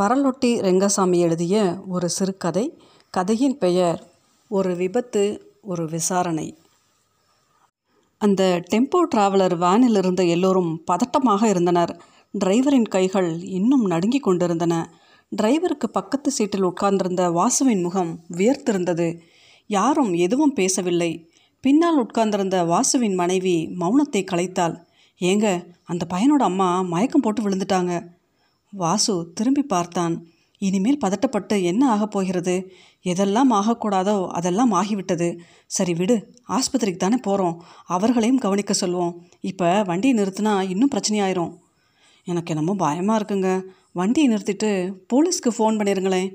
வரலொட்டி ரெங்கசாமி எழுதிய ஒரு சிறுகதை கதையின் பெயர் ஒரு விபத்து ஒரு விசாரணை. அந்த டெம்போ டிராவலர் வேனில் இருந்த எல்லோரும் பதட்டமாக இருந்தனர். டிரைவரின் கைகள் இன்னும் நடுங்கிக் கொண்டிருந்தன. டிரைவருக்கு பக்கத்து சீட்டில் உட்கார்ந்திருந்த வாசுவின் முகம் வியர்த்திருந்தது. யாரும் எதுவும் பேசவில்லை. பின்னால் உட்கார்ந்திருந்த வாசுவின் மனைவி மௌனத்தை கலைத்தாள். ஏங்க அந்த பையனோட அம்மா மயக்கம் போட்டு விழுந்துட்டாங்க. வாசு திரும்பி பார்த்தான். இனிமேல் பதட்டப்பட்டு என்ன ஆகப் போகிறது? எதெல்லாம் ஆகக்கூடாதோ அதெல்லாம் ஆகிவிட்டது. சரி விடு ஆஸ்பத்திரிக்கு தானே போகிறோம் அவர்களையும் கவனிக்க சொல்வோம். இப்போ வண்டியை நிறுத்தினா இன்னும் பிரச்சனையாயிரும். எனக்கு என்னமோ பயமாக இருக்குங்க. வண்டியை நிறுத்திட்டு போலீஸ்க்கு ஃபோன் பண்ணிடுங்களேன்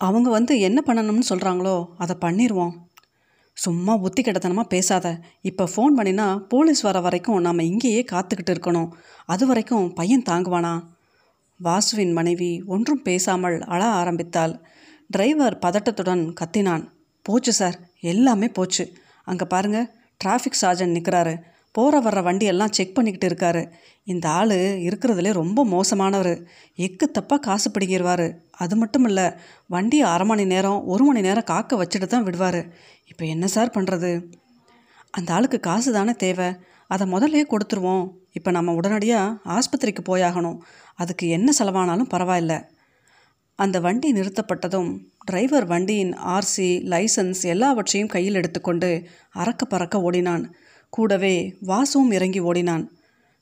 அவங்க வந்து என்ன பண்ணணும்னு சொல்கிறாங்களோ அதை பண்ணிடுவோம் சும்மா புத்தி கிடத்தனமாக பேசாத. இப்போ ஃபோன் பண்ணினா போலீஸ் வர வரைக்கும் நாம் இங்கேயே காத்துக்கிட்டு இருக்கணும். அது வரைக்கும் பையன் தாங்குவானா? வாசுவின் மனைவி ஒன்றும் பேசாமல் அழ ஆரம்பித்தாள். டிரைவர் பதட்டத்துடன் கத்தினான். போச்சு சார் எல்லாமே போச்சு. அங்கே பாருங்க டிராஃபிக் சார்ஜன் நிற்கிறாரு போகிற வர்ற வண்டியெல்லாம் செக் பண்ணிக்கிட்டு இருக்காரு. இந்த ஆள் இருக்கிறதுலே ரொம்ப மோசமானவர். எக்கு தப்பாக காசு பிடிக்கிடுவார் அது மட்டும் இல்லை வண்டியை அரை மணி நேரம் ஒரு மணி நேரம் காக்க வச்சுட்டு தான் விடுவார். இப்போ என்ன சார் பண்ணுறது அந்த ஆளுக்கு காசு தானே தேவை. அதை முதல்லே கொடுத்துருவோம். இப்போ நம்ம உடனடியாக ஆஸ்பத்திரிக்கு போயாகணும். அதுக்கு என்ன செலவானாலும் பரவாயில்ல. அந்த வண்டி நிறுத்தப்பட்டதும் டிரைவர் வண்டியின் ஆர்சி லைசன்ஸ் எல்லாவற்றையும் கையில் எடுத்துக்கொண்டு அறக்க பறக்க ஓடினான். கூடவே வாசுவும் இறங்கி ஓடினான்.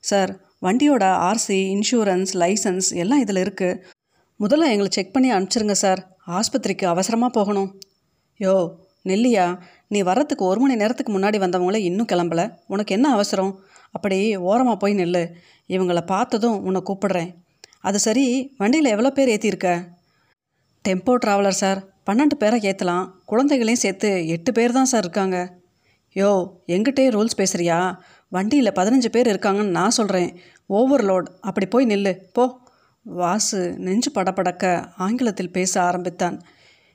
சார் வண்டியோட ஆர்சி இன்சூரன்ஸ் லைசன்ஸ் எல்லாம் இதில் இருக்குது முதல்ல எங்களை செக் பண்ணி அனுப்பிச்சிருங்க சார். ஆஸ்பத்திரிக்கு அவசரமாக போகணும். யோ நெல்லியா நீ வரத்துக்கு ஒரு மணி நேரத்துக்கு முன்னாடி வந்தவங்களே இன்னும் கிளம்பல. உனக்கு என்ன அவசரம்? அப்படி ஓரமாக போய் நில்லு. இவங்கள பார்த்ததும் உன்னை கூப்பிடுறேன். அது சரி வண்டியில் எவ்வளோ பேர் ஏற்றிருக்க டெம்போ ட்ராவலர் சார் பன்னெண்டு பேரை ஏற்றலாம் குழந்தைகளையும் சேர்த்து எட்டு பேர் தான் சார் இருக்காங்க. யோ எங்கிட்டே ரூல்ஸ் பேசுகிறியா வண்டியில் பதினஞ்சு பேர் இருக்காங்கன்னு நான் சொல்கிறேன் ஓவர்லோட் அப்படி போய் நில்லு. போ. வாசு நெஞ்சு படபடக்க ஆங்கிலத்தில் பேச ஆரம்பித்தான்.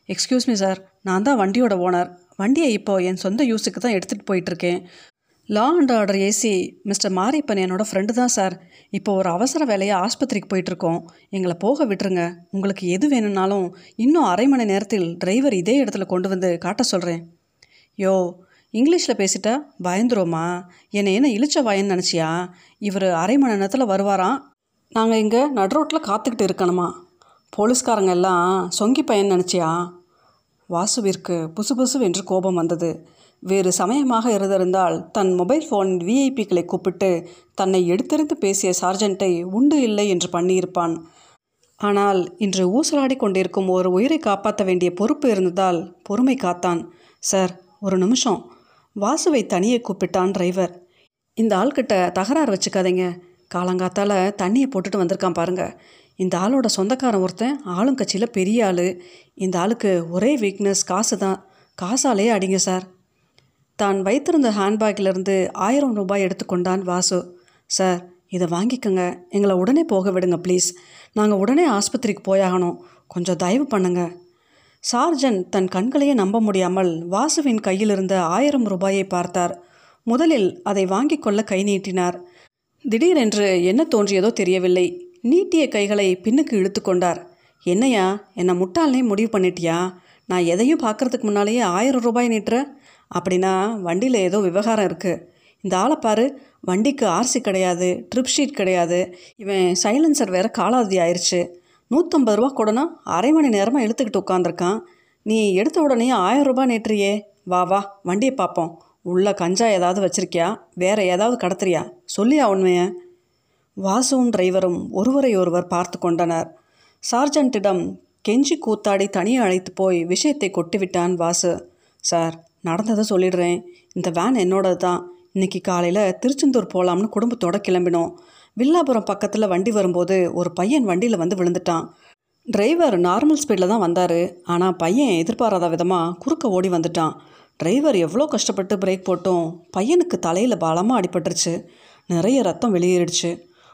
எக்ஸ்கியூஸ் மீ சார் நான் தான் வண்டியோட ஓனர் வண்டியை இப்போ என் சொந்த யூஸுக்கு தான் எடுத்துகிட்டு போயிட்டுருக்கேன். Law and order AC mister Mariyappan என்னோட ஃப்ரெண்டு தான் சார். இப்போ ஒரு அவசர வேலையாக ஆஸ்பத்திரிக்கு போயிட்டுருக்கோம். எங்களை போக விட்டுருங்க. உங்களுக்கு எது வேணும்னாலும் இன்னும் அரை மணி நேரத்தில் டிரைவர் இதே இடத்துல கொண்டு வந்து காட்ட சொல்கிறேன் யோ இங்கிலீஷில் பேசிட்டா பயந்துருவோமா? என்னை என்ன இழிச்ச வாயன்னு நினச்சியா? இவர் அரை மணி நேரத்தில் வருவாராம் நாங்கள் இங்கே நடுரோட்டில் காத்துக்கிட்டு இருக்கணுமா? போலீஸ்காரங்க எல்லாம் சொங்கி பையன் நினச்சியா? வாசுவிற்கு புசுபுசுவென்று கோபம் வந்தது. வேறு சமயமாக இருந்திருந்தால் தன் மொபைல் ஃபோன் விஐபிக்களை கூப்பிட்டு தன்னை எடுத்தெறிந்து பேசிய சார்ஜென்ட்டை உண்டு இல்லை என்று பண்ணியிருப்பான். ஆனால் இன்று ஊசலாடி கொண்டிருக்கும் ஒரு உயிரை காப்பாற்ற வேண்டிய பொறுப்பு இருந்ததால் பொறுமை காத்தான். சார் ஒரு நிமிஷம். வாசுவை தனியே கூப்பிட்டான் டிரைவர். இந்த ஆள்கிட்ட தகராறு வச்சுக்காதீங்க. காலங்காத்தால் தண்ணியை போட்டுட்டு வந்திருக்கான் பாருங்க. இந்த ஆளோட சொந்தக்காரன் ஒருத்தன் ஆளுங்கட்சியில் பெரிய ஆள். இந்த ஆளுக்கு ஒரே வீக்னஸ் காசு தான். காசாலேயே அடிங்க சார் தான் வைத்திருந்த ஹேண்ட்பேக்கிலிருந்து ஆயிரம் ரூபாய் எடுத்துக்கொண்டான் வாசு. சார் இதை வாங்கிக்கோங்க. எங்களை உடனே போக விடுங்க ப்ளீஸ் நாங்கள் உடனே ஆஸ்பத்திரிக்கு போயாகணும். கொஞ்சம் தயவு பண்ணுங்க. சார்ஜன் தன் கண்களையே நம்ப முடியாமல் வாசுவின் கையிலிருந்த ஆயிரம் ரூபாயை பார்த்தார். முதலில் அதை வாங்கி கொள்ள கை நீட்டினார். திடீரென்று என்ன தோன்றியதோ தெரியவில்லை. நீட்டிய கைகளை பின்னுக்கு இழுத்து கொண்டார். என்னையா? என்னை முட்டாள்னே முடிவு பண்ணிட்டியா? நான் எதையும் பார்க்கறதுக்கு முன்னாலேயே ஆயிரம் ரூபாய் நீட்டுற? அப்படின்னா வண்டியில் ஏதோ விவகாரம் இருக்குது இந்த ஆளை பாரு வண்டிக்கு ஆர்சி கிடையாது ட்ரிப் ஷீட் கிடையாது. இவன் சைலன்சர் வேற காலாவதி ஆயிடுச்சு நூற்றம்பது ரூபா கூடனா அரை மணி நேரமாக இழுத்துக்கிட்டு உட்காந்துருக்கான் நீ எடுத்த உடனே ஆயிரம் ரூபாய் நேற்றுறியே வா வா வண்டியை பார்ப்போம். உள்ள கஞ்சா ஏதாவது வச்சுருக்கியா? வேற ஏதாவது கடத்துறியா? சொல்லியா உண்மையை? வாசுவும் டிரைவரும் ஒருவரை ஒருவர் பார்த்து கொண்டனர். சார்ஜன்ட்டிடம் கெஞ்சி கூத்தாடி தனியே அழைத்து போய் விஷயத்தை கொட்டிவிட்டான் வாசு. சார் நடந்ததை சொல்லிடுறேன். இந்த வேன் என்னோடது தான் இன்னைக்கு காலையில் திருச்செந்தூர் போகலாம்னு குடும்பத்தோட கிளம்பினோம். வில்லாபுரம் பக்கத்தில் வண்டி வரும்போது ஒரு பையன் வண்டியில் வந்து விழுந்துட்டான். டிரைவர் நார்மல் ஸ்பீடில் தான் வந்தார். ஆனால் பையன் எதிர்பாராத விதமாக குறுக்க ஓடி வந்துட்டான். டிரைவர் எவ்வளோ கஷ்டப்பட்டு பிரேக் போட்டும் பையனுக்கு தலையில் பலமாக அடிபட்டுருச்சு. நிறைய ரத்தம் வெளியேறிடுச்சு.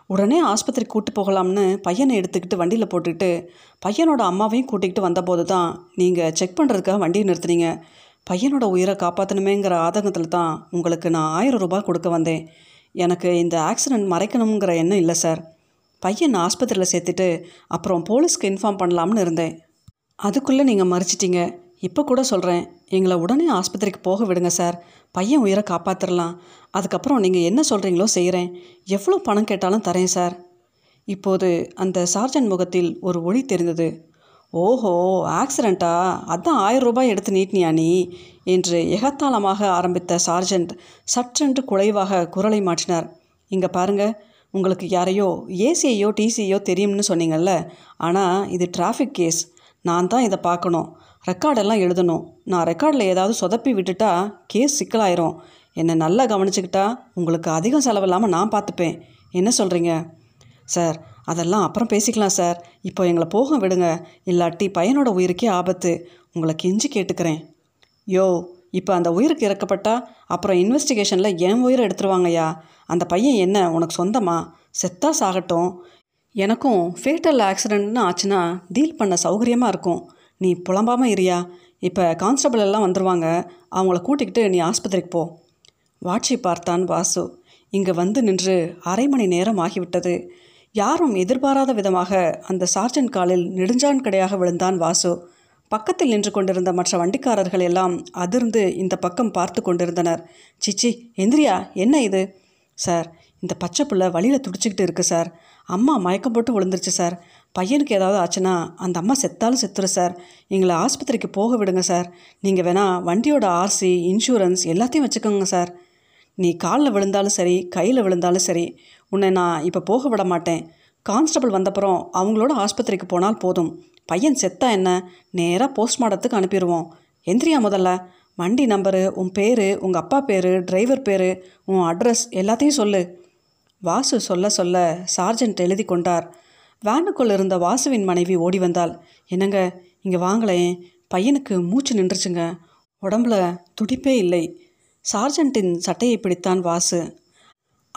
உடனே ஆஸ்பத்திரிக்கு கூட்டி போகலாம்னு பையனை எடுத்துக்கிட்டு வண்டியில் போட்டுக்கிட்டு பையனோட அம்மாவையும் கூட்டிகிட்டு வந்தபோது தான் நீங்கள் செக் பண்ணுறதுக்காக வண்டியை நிறுத்துனீங்க. பையனோட உயிரை காப்பாற்றணுமேங்கிற ஆதங்கத்தில் தான் உங்களுக்கு நான் ஆயிரம் ரூபாய் கொடுக்க வந்தேன். எனக்கு இந்த ஆக்சிடெண்ட் மறைக்கணுங்கிற எண்ணம் இல்லை சார். பையன் ஆஸ்பத்திரியில் சேர்த்துட்டு அப்புறம் போலீஸ்க்கு இன்ஃபார்ம் பண்ணலாம்னு இருந்தேன். அதுக்குள்ளே நீங்கள் மறிச்சிட்டிங்க. இப்போ கூட சொல்கிறேன் எங்களை உடனே ஆஸ்பத்திரிக்கு போக விடுங்க சார். பையன் உயிரை காப்பாற்றிடலாம் அதுக்கப்புறம் நீங்கள் என்ன சொல்கிறீங்களோ செய்கிறேன் எவ்வளோ பணம் கேட்டாலும் தரேன் சார். இப்போது அந்த சார்ஜன் முகத்தில் ஒரு ஒளி தெரிந்தது. ஓஹோ ஆக்சிடெண்ட்டா அதான் ஆயிரம் ரூபாய் எடுத்து நீட்டினியா நீ? என்று எகத்தாளமாக ஆரம்பித்த சார்ஜென்ட் சற்றென்று குறைவாக குரலை மாற்றினார். இங்கே பாருங்க உங்களுக்கு யாரையோ ஏசியையோ டிசியோ தெரியும்னு சொன்னீங்கல்ல. ஆனால் இது டிராஃபிக் கேஸ். நான் தான் இதை பார்க்கணும். ரெக்கார்டெல்லாம் எழுதணும். நான் ரெக்கார்டில் ஏதாவது சொதப்பி விட்டுட்டா கேஸ் சிக்கலாயிரும். என்னை நல்லா கவனிச்சுக்கிட்டா உங்களுக்கு அதிகம் செலவில்லாமல் நான் பார்த்துப்பேன். என்ன சொல்கிறீங்க சார் அதெல்லாம் அப்புறம் பேசிக்கலாம் சார் இப்போ எங்களை போக விடுங்க. இல்லாட்டி பையனோட உயிருக்கே ஆபத்து. உங்களை கெஞ்சி கேட்டுக்கிறேன். யோ இப்போ அந்த உயிருக்கு இறக்கப்பட்டா அப்புறம் இன்வெஸ்டிகேஷனில் என் உயிரை எடுத்துருவாங்கய்யா. அந்த பையன் என்ன உனக்கு சொந்தமா? செத்தா சாகட்டும். எனக்கும் ஃபேட்டல் ஆக்சிடென்ட்னு ஆச்சுன்னா டீல் பண்ண சௌகரியமாக இருக்கும். நீ புலம்பாமல் இரியா. இப்போ கான்ஸ்டபிள் எல்லாம் வந்துடுவாங்க அவங்கள கூட்டிக்கிட்டு நீ ஆஸ்பத்திரிக்கு போ. வாட்சி பார்த்தான் வாசு. இங்கே வந்து நின்று அரை மணி நேரம் ஆகிவிட்டது. யாரும் எதிர்பாராத விதமாக அந்த சார்ஜன் காலில் நெடுஞ்சான் கடையாக விழுந்தான் வாசு. பக்கத்தில் நின்று கொண்டிருந்த மற்ற வண்டிக்காரர்கள் எல்லாம் அதிர்ந்து இந்த பக்கம் பார்த்து கொண்டிருந்தனர். சிச்சி எந்திரியா? என்ன இது? சார் இந்த பச்சை புள்ள வழியில் துடிச்சிக்கிட்டு இருக்கு சார். அம்மா மயக்கம் போட்டு விழுந்துருச்சு சார். பையனுக்கு ஏதாவது ஆச்சுன்னா அந்த அம்மா செத்தாலும் செத்துரு சார். எங்களை ஆஸ்பத்திரிக்கு போக விடுங்க சார். நீங்கள் வேணால் வண்டியோட ஆர்சி இன்சூரன்ஸ் எல்லாத்தையும் வச்சுக்கோங்க சார். நீ காலில் விழுந்தாலும் சரி கையில் விழுந்தாலும் சரி உன்னை நான் இப்போ போக விட மாட்டேன். கான்ஸ்டபிள் வந்தப்புறம் அவங்களோட ஆஸ்பத்திரிக்கு போனால் போதும். பையன் செத்தா என்ன? நேராக போஸ்ட்மார்ட்டத்துக்கு அனுப்பிடுவோம் எந்திரியா முதல்ல. வண்டி நம்பரு உன் பேர் உங்கள் அப்பா பேர் டிரைவர் பேர் உன் அட்ரஸ் எல்லாத்தையும் சொல்லு. வாசு சொல்ல சொல்ல சார்ஜென்ட் எழுதி கொண்டார். வேனுக்குள் இருந்த வாசுவின் மனைவி ஓடி வந்தாள். என்னங்க இங்கே வாங்களேன். பையனுக்கு மூச்சு நின்றுச்சுங்க. உடம்புல துடிப்பே இல்லை. சார்ஜென்ட்டின் சட்டையை பிடித்தான் வாசு.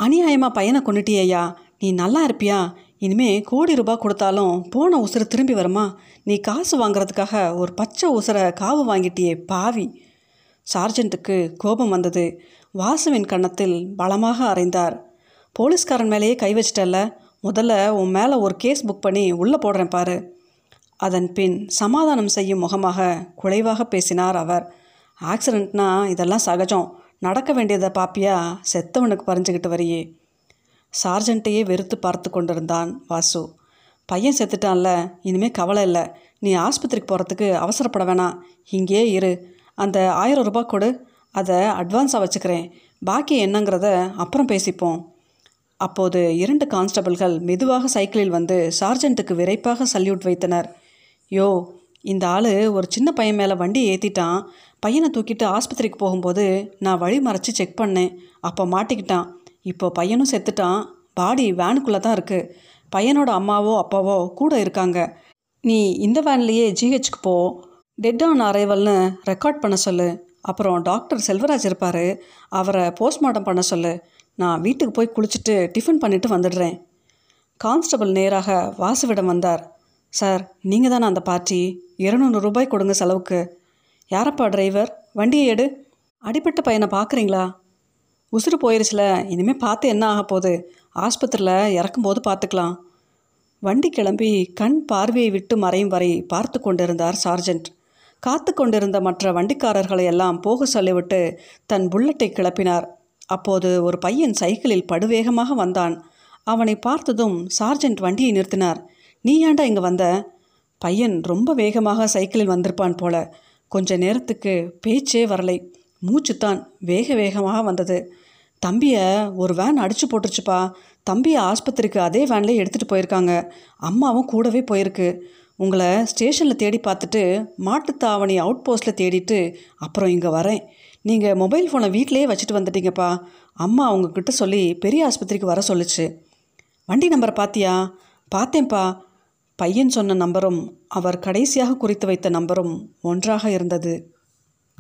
அநியாயமாக பையனை கொண்டுட்டியா நீ நல்லா இருப்பியா? இனிமே கோடி ரூபாய் கொடுத்தாலும் போன உசுரை திரும்பி வருமா? நீ காசு வாங்குறதுக்காக ஒரு பச்சை உசுரை காவு வாங்கிட்டியே பாவி. சார்ஜென்ட்டுக்கு கோபம் வந்தது. வாசுவின் கன்னத்தில் பலமாக அறைந்தார். போலீஸ்காரன் மேலேயே கை வச்சிட்டல்ல. முதல்ல உன் மேலே ஒரு கேஸ் புக் பண்ணி உள்ளே போடுறேன் பாரு. அதன் பின் சமாதானம் செய்யும் முகமாக குறைவாக பேசினார் அவர். ஆக்சிடெண்ட்னா இதெல்லாம் சகஜம். நடக்க வேண்டியதை பாப்பியா செத்தவனுக்கு பறிஞ்சுக்கிட்டு வரியே. சார்ஜென்ட்டையே வெறுத்து பார்த்து கொண்டிருந்தான் வாசு. பையன் செத்துட்டான்ல இனிமேல் கவலை இல்லை. நீ ஆஸ்பத்திரிக்கு போகிறதுக்கு அவசரப்பட வேணாம். இங்கேயே இரு. அந்த ஆயிரம் ரூபாய் கொடு. அதை அட்வான்ஸாக வச்சுக்கிறேன். பாக்கி என்னங்கிறத அப்புறம் பேசிப்போம். அப்போது இரண்டு கான்ஸ்டபிள்கள் மெதுவாக சைக்கிளில் வந்து சார்ஜென்ட்டுக்கு விரைப்பாக சல்யூட் வைத்தனர். யோ இந்த ஆள் ஒரு சின்ன பையன் மேலே வண்டி ஏற்றிட்டான் பையனை தூக்கிட்டு ஆஸ்பத்திரிக்கு போகும்போது நான் வழி மறைச்சி செக் பண்ணேன். அப்போ மாட்டிக்கிட்டான். இப்போ பையனும் செத்துட்டான். பாடி வேனுக்குள்ளே தான் இருக்குது பையனோட அம்மாவோ அப்பாவோ கூட இருக்காங்க. நீ இந்த வேன்லேயே ஜிஹெச்க்கு போ. டெட் ஆன் அரைவல்னு ரெக்கார்ட் பண்ண சொல்லு. அப்புறம் டாக்டர் செல்வராஜ் இருப்பார். அவரை போஸ்ட்மார்ட்டம் பண்ண சொல்லு. நான் வீட்டுக்கு போய் குளிச்சுட்டு டிஃபன் பண்ணிவிட்டு வந்துடுறேன். கான்ஸ்டபிள் நேராக வாசுவிடம் வந்தார். சார் நீங்கள் தானே அந்த பார்ட்டி? இருநூறு ரூபாய் கொடுங்க செலவுக்கு. யாரப்பா டிரைவர்? வண்டியை எடு. அடிப்பட்ட பையனை பார்க்குறீங்களா? உசுறு போயிருச்சுல இனிமேல் பார்த்து என்ன ஆக போகுது? ஆஸ்பத்திரியில் இறக்கும்போது பார்த்துக்கலாம். வண்டி கிளம்பி கண் பார்வையை விட்டு மறையும் வரை பார்த்து கொண்டிருந்தார் சார்ஜென்ட். காத்து கொண்டிருந்த மற்ற வண்டிக்காரர்களை எல்லாம் போக சொல்லிவிட்டு தன் புல்லட்டை கிளப்பினார். அப்போது ஒரு பையன் சைக்கிளில் படுவேகமாக வந்தான். அவனை பார்த்ததும் சார்ஜென்ட் வண்டியை நிறுத்தினார். நீ ஏன்டா இங்கே வந்த? பையன் ரொம்ப வேகமாக சைக்கிளில் வந்திருப்பான் போல. கொஞ்ச நேரத்துக்கு பேச்சே வரலை. மூச்சுத்தான் வேக வேகமாக வந்தது. தம்பியை ஒரு வேன் அடிச்சு போட்டுருச்சுப்பா. தம்பியை ஆஸ்பத்திரிக்கு அதே வேன்லேயே எடுத்துகிட்டு போயிருக்காங்க. அம்மாவும் கூடவே போயிருக்கு. உங்களை ஸ்டேஷனில் தேடி பார்த்துட்டு மாட்டுத்தாவணி அவுட் போஸ்ட்டில் தேடிட்டு அப்புறம் இங்கே வரேன். நீங்கள் மொபைல் ஃபோனை வீட்டிலேயே வச்சுட்டு வந்துட்டீங்கப்பா. அம்மா அவங்கக்கிட்ட சொல்லி பெரிய ஆஸ்பத்திரிக்கு வர சொல்லுச்சு. வண்டி நம்பரை பார்த்தியா பார்த்தேன்ப்பா. பையன் சொன்ன நம்பரும் அவர் கடைசியாக குறித்து வைத்த நம்பரும் ஒன்றாக இருந்தது.